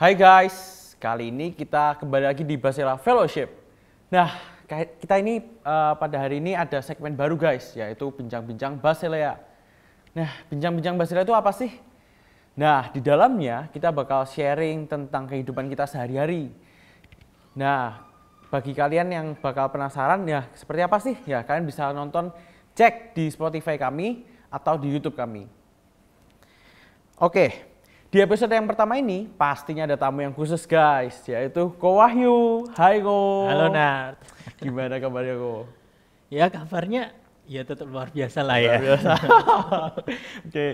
Hai guys, kali ini kita kembali lagi di Basela Fellowship. Nah, kita ini eh, pada hari ini ada segmen baru guys, yaitu bincang-bincang Basilea. Nah, bincang-bincang Basilea itu apa sih? Nah, di dalamnya kita bakal sharing tentang kehidupan kita sehari-hari. Nah, bagi kalian yang bakal penasaran ya seperti apa sih? Ya, kalian bisa nonton cek di Spotify kami atau di YouTube kami. Oke, di episode yang pertama ini pastinya ada tamu yang khusus guys, yaitu Ko Wahyu. Hai Ko. Halo Nat. Gimana kabarnya Ko? Ya kabarnya ya tetap luar biasa lah ya. Luar biasa. Oke,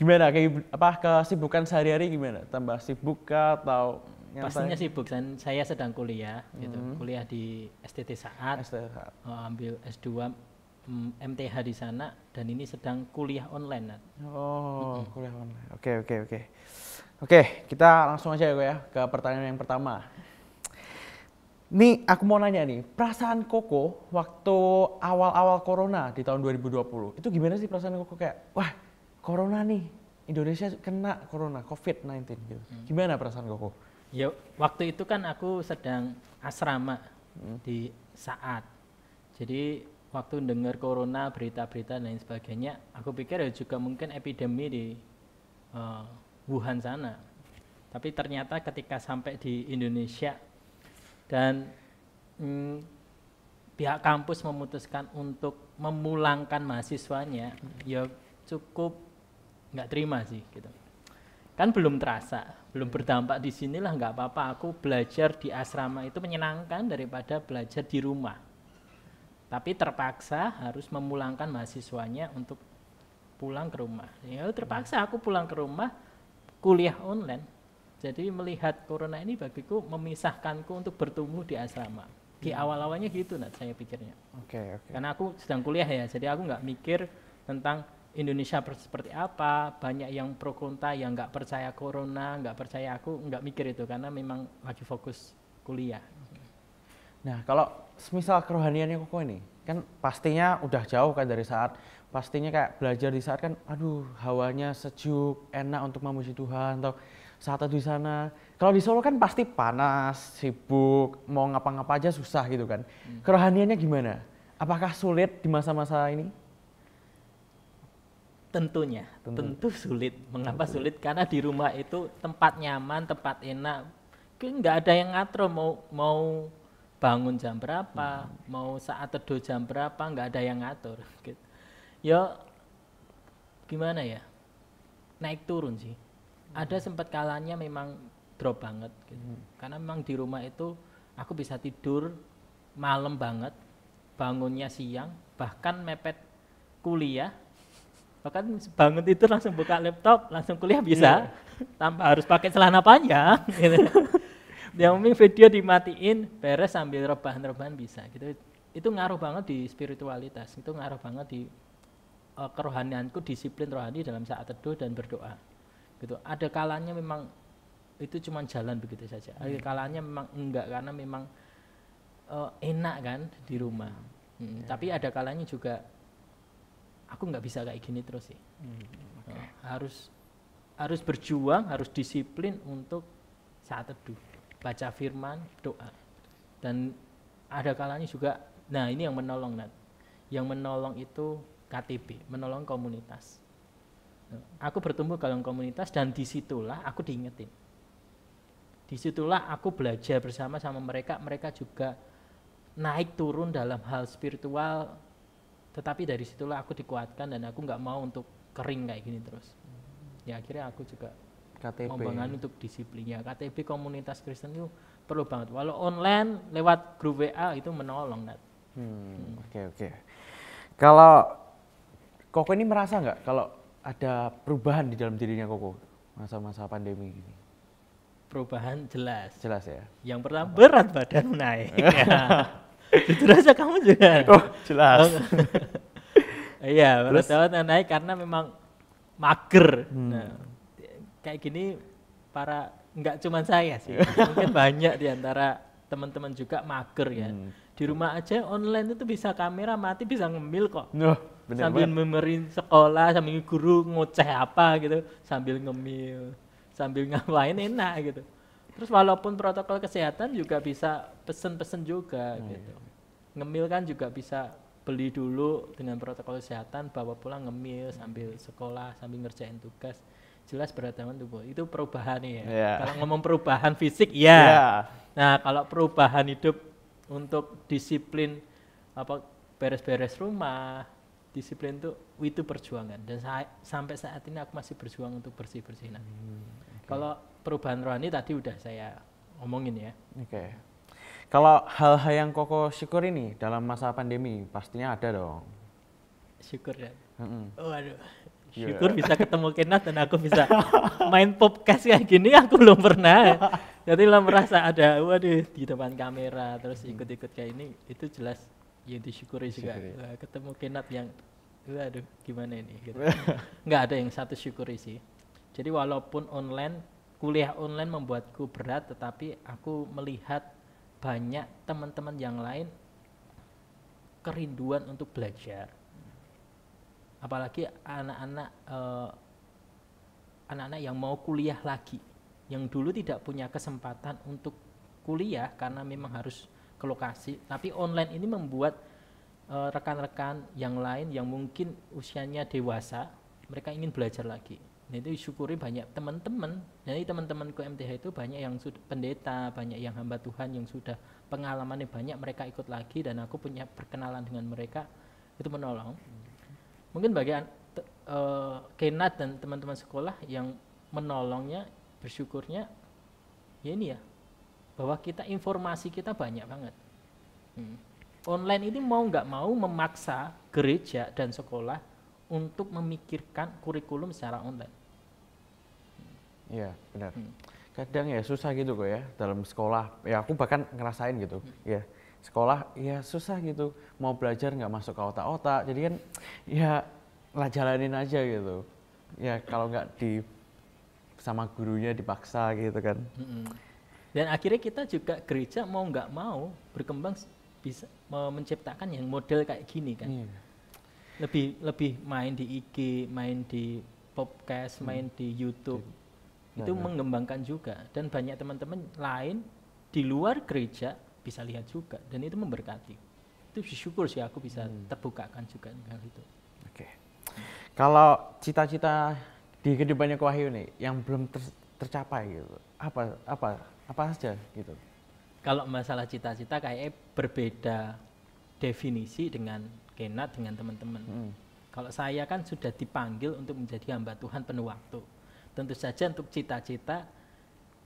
gimana kayak apa kesibukan sehari-hari gimana? Tambah sibuk kah atau? Pastinya sibuk dan saya sedang kuliah gitu. Kuliah di STT Saat, STH. oh, ambil S2 mm, MTH di sana dan ini sedang kuliah online Nat. Oh, kuliah online. Oke, oke, oke. Oke, kita langsung aja ya ya ke pertanyaan yang pertama. Nih, aku mau nanya nih, perasaan Koko waktu awal-awal corona di tahun 2020, itu gimana sih perasaan Koko kayak, wah corona nih, Indonesia kena corona, COVID-19 gitu. Gimana perasaan Koko? Ya waktu itu kan aku sedang asrama di Saat. Jadi waktu dengar corona, berita-berita dan lain sebagainya, aku pikir ya juga mungkin epidemi di eh, Wuhan sana. Tapi ternyata ketika sampai di Indonesia dan mm, pihak kampus memutuskan untuk memulangkan mahasiswanya, ya cukup nggak terima sih gitu. Kan belum terasa, belum berdampak di sinilah nggak apa-apa. Aku belajar di asrama itu menyenangkan daripada belajar di rumah. Tapi terpaksa harus memulangkan mahasiswanya untuk pulang ke rumah. Ya terpaksa aku pulang ke rumah kuliah online. Jadi melihat corona ini bagiku memisahkanku untuk bertumbuh di asrama. Di awal-awalnya gitu Nat, saya pikirnya. Oke, oke. Karena aku sedang kuliah ya, jadi aku nggak mikir tentang Indonesia per- seperti apa. Banyak yang pro kontra, yang nggak percaya corona, nggak percaya aku, nggak mikir itu karena memang lagi fokus kuliah. Nah, kalau semisal kerohaniannya Koko ini, kan pastinya udah jauh kan dari saat pastinya kayak belajar di saat kan aduh hawanya sejuk, enak untuk memuji Tuhan atau saat di sana. Kalau di Solo kan pasti panas, sibuk, mau ngapa-ngapa aja susah gitu kan. Kerohaniannya gimana? Apakah sulit di masa-masa ini? Tentunya, tentu sulit. Mengapa sulit? Karena di rumah itu tempat nyaman, tempat enak. Kan nggak ada yang ngatur mau mau bangun jam berapa, mau saat teduh jam berapa, nggak ada yang ngatur. Gitu. Ya gimana ya? Naik turun sih. Ada sempat kalanya memang drop banget. Gitu. Karena memang di rumah itu aku bisa tidur malam banget, bangunnya siang, bahkan mepet kuliah bahkan bangun itu langsung buka laptop langsung kuliah bisa tanpa harus pakai celana panjang gitu. Yang penting video dimatiin beres sambil rebahan-rebahan bisa gitu. Itu ngaruh banget di spiritualitas itu ngaruh banget di eh, kerohanianku disiplin rohani dalam saat teduh dan berdoa gitu. Ada kalanya memang itu cuma jalan begitu saja. Ada kalanya memang enggak karena memang eh, enak kan di rumah. Hmm, tapi ada kalanya juga aku nggak bisa kayak gini terus sih. Eh, harus harus berjuang harus disiplin untuk saat teduh baca firman doa. Dan ada kalanya juga nah ini yang menolong Nat. Yang menolong itu KTB menolong komunitas. Aku bertumbuh dalam komunitas dan di situlah aku diingetin. Di situlah aku belajar bersama sama mereka mereka juga naik turun dalam hal spiritual tetapi dari situlah aku dikuatkan dan aku nggak mau untuk kering kayak gini terus. Ya akhirnya aku juga KTP. membangun untuk disiplinnya KTB komunitas Kristen itu perlu banget walau online lewat grup WA itu menolong Nat. Hmm, oke oke. Kalau Koko ini merasa nggak kalau ada perubahan di dalam dirinya Koko masa-masa pandemi ini? perubahan jelas Jelas ya. yang pertama berat badan naik ya. jujur aja kamu juga Oh, jelas. iya berat badan naik karena memang mager nah, kayak gini para nggak cuma saya sih. Mungkin banyak di antara teman-teman juga mager ya. Di rumah aja online itu bisa kamera mati bisa ngemil kok. Nuh, bener sambil memerin sekolah sambil guru ngoceh apa gitu sambil ngemil sambil ngapain enak gitu. Terus walaupun protokol kesehatan juga bisa pesen-pesen juga gitu. Ngemil kan juga bisa beli dulu dengan protokol kesehatan, bawa pulang ngemil sambil sekolah, sambil ngerjain tugas. Jelas berat banget tuh, Bu. Itu perubahan ya. Iya. Kalau ngomong perubahan fisik, ya. Iya. Nah, kalau perubahan hidup untuk disiplin apa beres-beres rumah, disiplin itu itu perjuangan dan saya, sampai saat ini aku masih berjuang untuk bersih-bersih. Nah, Kalau perubahan rohani tadi udah saya omongin ya. Oke. Kalau hal-hal yang koko syukur ini dalam masa pandemi pastinya ada dong. Syukur ya. Mm-mm. Waduh. Iya. Syukur bisa ketemu Kenat dan aku bisa main podcast kayak gini aku belum pernah. Jadi lah merasa ada waduh di depan kamera terus ikut-ikut kayak ini itu jelas ya disyukuri juga. Syukuri. Wah, ketemu Kenat yang waduh gimana ini gitu. Nggak ada yang satu syukuri sih. Jadi walaupun online kuliah online membuatku berat tetapi aku melihat banyak teman-teman yang lain kerinduan untuk belajar. Apalagi anak-anak eh, anak-anak yang mau kuliah lagi yang dulu tidak punya kesempatan untuk kuliah karena memang harus ke lokasi. Tapi online ini membuat eh, rekan-rekan yang lain yang mungkin usianya dewasa mereka ingin belajar lagi itu syukuri banyak teman-teman. Jadi teman-temanku MTH itu banyak yang sudah pendeta banyak yang hamba Tuhan yang sudah pengalamannya banyak mereka ikut lagi dan aku punya perkenalan dengan mereka. Itu menolong. Mungkin bagi an- te- eh, Kenat dan teman-teman sekolah yang menolongnya bersyukurnya ya ini ya bahwa kita informasi kita banyak banget. Hmm. online ini mau nggak mau memaksa gereja dan sekolah untuk memikirkan kurikulum secara online Iya, benar. Hmm. Kadang ya susah gitu kok ya dalam sekolah. Ya aku bahkan ngerasain gitu. Ya sekolah ya susah gitu. Mau belajar nggak masuk ke otak-otak. Jadi kan ya lah jalanin aja gitu. Ya kalau nggak di sama gurunya dipaksa gitu kan. Mm-mm. Dan akhirnya kita juga gereja mau nggak mau berkembang bisa me- menciptakan yang model kayak gini kan. Iya. Lebih lebih main di IG, main di podcast, main di YouTube. Itu Benar. mengembangkan juga dan banyak teman-teman lain di luar gereja bisa lihat juga dan itu memberkati. Itu syukur sih aku bisa terbukakan juga hal itu. Oke. Kalau cita-cita di kehidupannya Ko Wahyu nih yang belum ter- tercapai gitu. Apa apa apa saja gitu. Kalau masalah cita-cita kayaknya berbeda definisi dengan Kenat dengan teman-teman. Mm. Kalau saya kan sudah dipanggil untuk menjadi hamba Tuhan penuh waktu. Tentu saja untuk cita-cita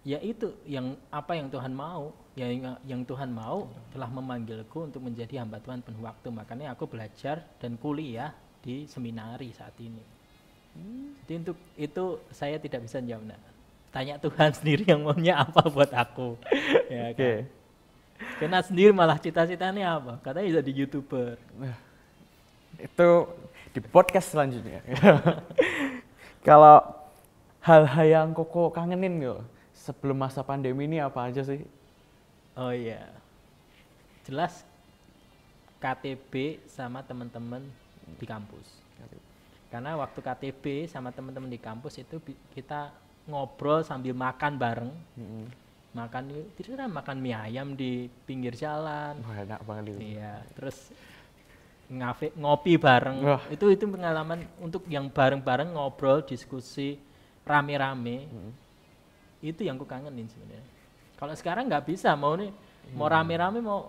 ya itu yang apa yang Tuhan mau, yang yang Tuhan mau telah memanggilku untuk menjadi hamba Tuhan penuh waktu. Makanya aku belajar dan kuliah di seminari saat ini. Jadi untuk itu saya tidak bisa jawab. Nah, tanya Tuhan sendiri yang maunya apa buat aku. ya kan? Karena sendiri malah cita-citanya apa? Katanya jadi youtuber. itu di podcast selanjutnya. Kalau hal-hal yang koko kangenin yo sebelum masa pandemi ini apa aja sih? Oh iya, jelas KTB sama teman-teman di kampus. Karena waktu KTB sama teman-teman di kampus itu kita ngobrol sambil makan bareng. Mm-mm. Makan itu tidak makan mie ayam di pinggir jalan. Wah enak banget itu. Iya, terus ngafe ngopi bareng. Wah. Itu itu pengalaman untuk yang bareng-bareng ngobrol, diskusi rame-rame. Itu yang ku kangenin sebenarnya. Kalau sekarang nggak bisa mau nih mau rame-rame mau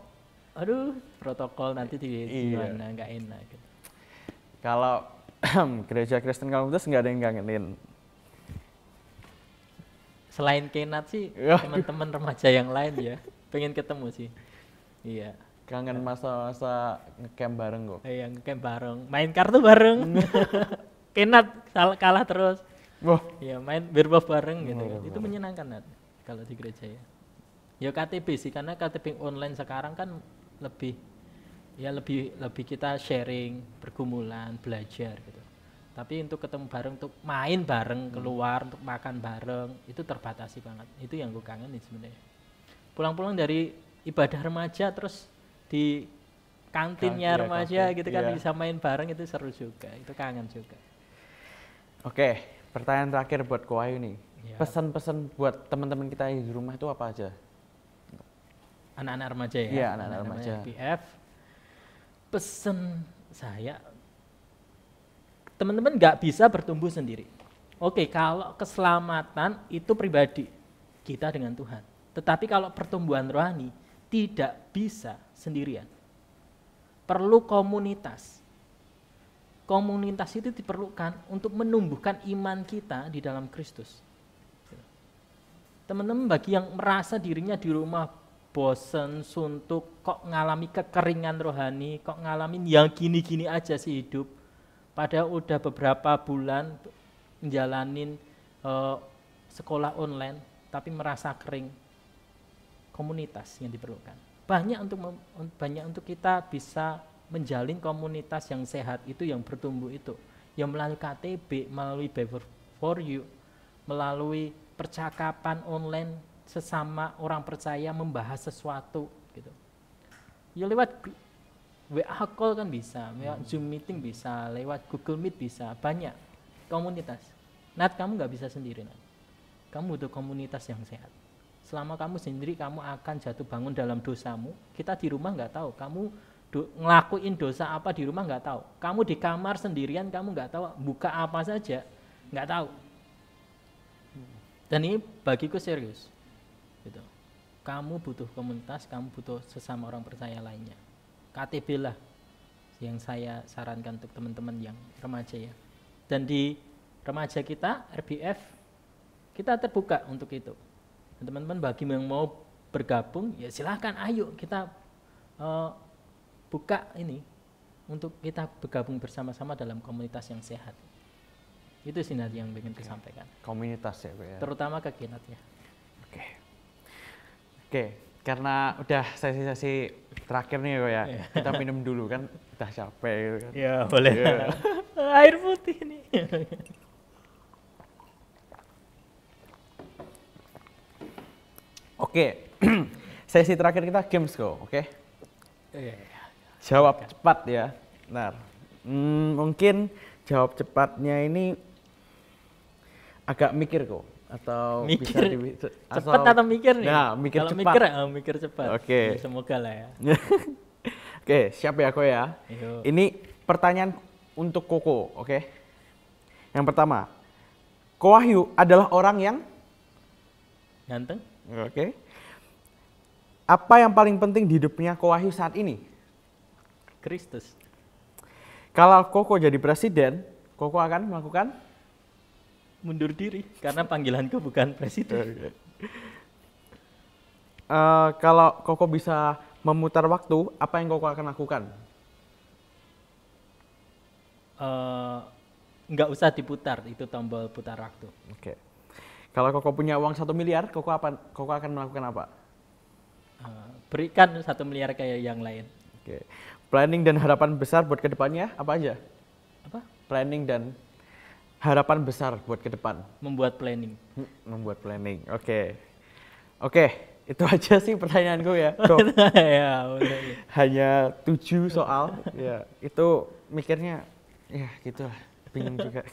aduh protokol nanti di Iya. gimana nggak enak gitu. Kalau gereja Kristen Komunitas nggak ada yang kangenin. Selain Kenat sih teman-teman remaja yang lain ya pengen ketemu sih. Iya. Kangen masa-masa ngecamp bareng kok. Yang ngecamp bareng, main kartu bareng. Kenat kalah terus. Wah, Ya main berbov bareng gitu. Kan. Itu menyenangkan Nat, kalau di gereja ya. Ya KTP sih karena KTP online sekarang kan lebih ya lebih lebih kita sharing, pergumulan, belajar gitu. Tapi untuk ketemu bareng, untuk main bareng keluar, untuk makan bareng itu terbatasi banget. Itu yang gue kangenin sebenarnya. Pulang-pulang dari ibadah remaja terus di kantinnya Kan- iya, remaja gitu kan iya. bisa main bareng itu seru juga. Itu kangen juga. oke. Pertanyaan terakhir buat Ko Wahyu nih. Ya. pesan-pesan buat teman-teman kita di rumah itu apa aja? anak-anak remaja ya. Iya, anak-anak remaja. PF. Pesen saya, teman-teman nggak bisa bertumbuh sendiri. Oke, kalau keselamatan itu pribadi kita dengan Tuhan. Tetapi kalau pertumbuhan rohani tidak bisa sendirian. Perlu komunitas. Komunitas itu diperlukan untuk menumbuhkan iman kita di dalam Kristus. Teman-teman bagi yang merasa dirinya di rumah bosen, suntuk, kok ngalami kekeringan rohani, kok ngalamin yang gini-gini aja sih hidup. Padahal udah beberapa bulan menjalanin eh, sekolah online, tapi merasa kering. Komunitas yang diperlukan. Banyak untuk banyak untuk kita bisa menjalin komunitas yang sehat itu yang bertumbuh itu. Yang melalui KTB, melalui Bever for You, melalui percakapan online sesama orang percaya membahas sesuatu gitu. Ya lewat WA call kan bisa, lewat Zoom meeting bisa, lewat Google Meet bisa, banyak komunitas. Nat kamu nggak bisa sendiri Nat. Kamu butuh komunitas yang sehat. Selama kamu sendiri kamu akan jatuh bangun dalam dosamu. Kita di rumah nggak tahu. Kamu do- ngelakuin dosa apa di rumah nggak tahu. Kamu di kamar sendirian kamu nggak tahu buka apa saja nggak tahu. Dan ini bagiku serius. Gitu. Kamu butuh komunitas, kamu butuh sesama orang percaya lainnya. KTB lah yang saya sarankan untuk teman-teman yang remaja ya. Dan di remaja kita RBF kita terbuka untuk itu. Teman-teman bagi yang mau bergabung ya silahkan ayo kita eh, buka ini untuk kita bergabung bersama-sama dalam komunitas yang sehat. Itu sih Nadia yang ingin disampaikan. Komunitas ya, Kok ya. Terutama ke Kinat ya. Oke. Oke, karena udah sesi-sesi terakhir nih kok ya. Iya. Kita minum dulu kan udah capek gitu kan. Ya boleh. Iya. Air putih nih. Oke. sesi terakhir kita games kok, oke? Iya. Jawab cepat ya. Nah, hmm, mungkin jawab cepatnya ini agak mikir kok atau bisa Mikir di, cepat atau mikir nih? Nah, mikir Kalau cepat. mikir, oh, mikir cepat. Oke. Ya, semoga lah ya. Oke, siap ya kok ya. Yuk. Ini pertanyaan untuk Koko, oke? Yang pertama, Ko Wahyu adalah orang yang Ganteng? oke. Apa yang paling penting di hidupnya Ko Wahyu saat ini? Kristus. Kalau Koko jadi presiden, Koko akan melakukan Mundur diri karena panggilanku bukan presiden. Eh, kalau Koko bisa memutar waktu, apa yang Koko akan lakukan? Eh, nggak usah diputar itu tombol putar waktu. Oke. Kalau Koko punya uang satu miliar, Koko apa? Koko akan melakukan apa? Eh, berikan satu miliar kayak yang lain. Oke. Planning dan harapan besar buat ke depannya apa aja? Apa? Planning dan harapan besar buat ke depan. Membuat planning. Hmm, Membuat planning. Oke. Oke, itu aja sih pertanyaanku ya. Kok ya, boleh. hanya tujuh soal. ya, itu mikirnya ya gitu lah. Bingung juga.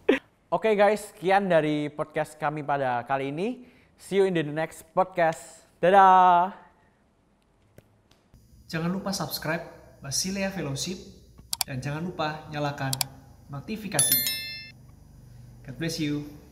Oke guys, sekian dari podcast kami pada kali ini. See you in the next podcast. Dadah. Jangan lupa subscribe Basilea Fellowship dan jangan lupa nyalakan notifikasinya. God bless you.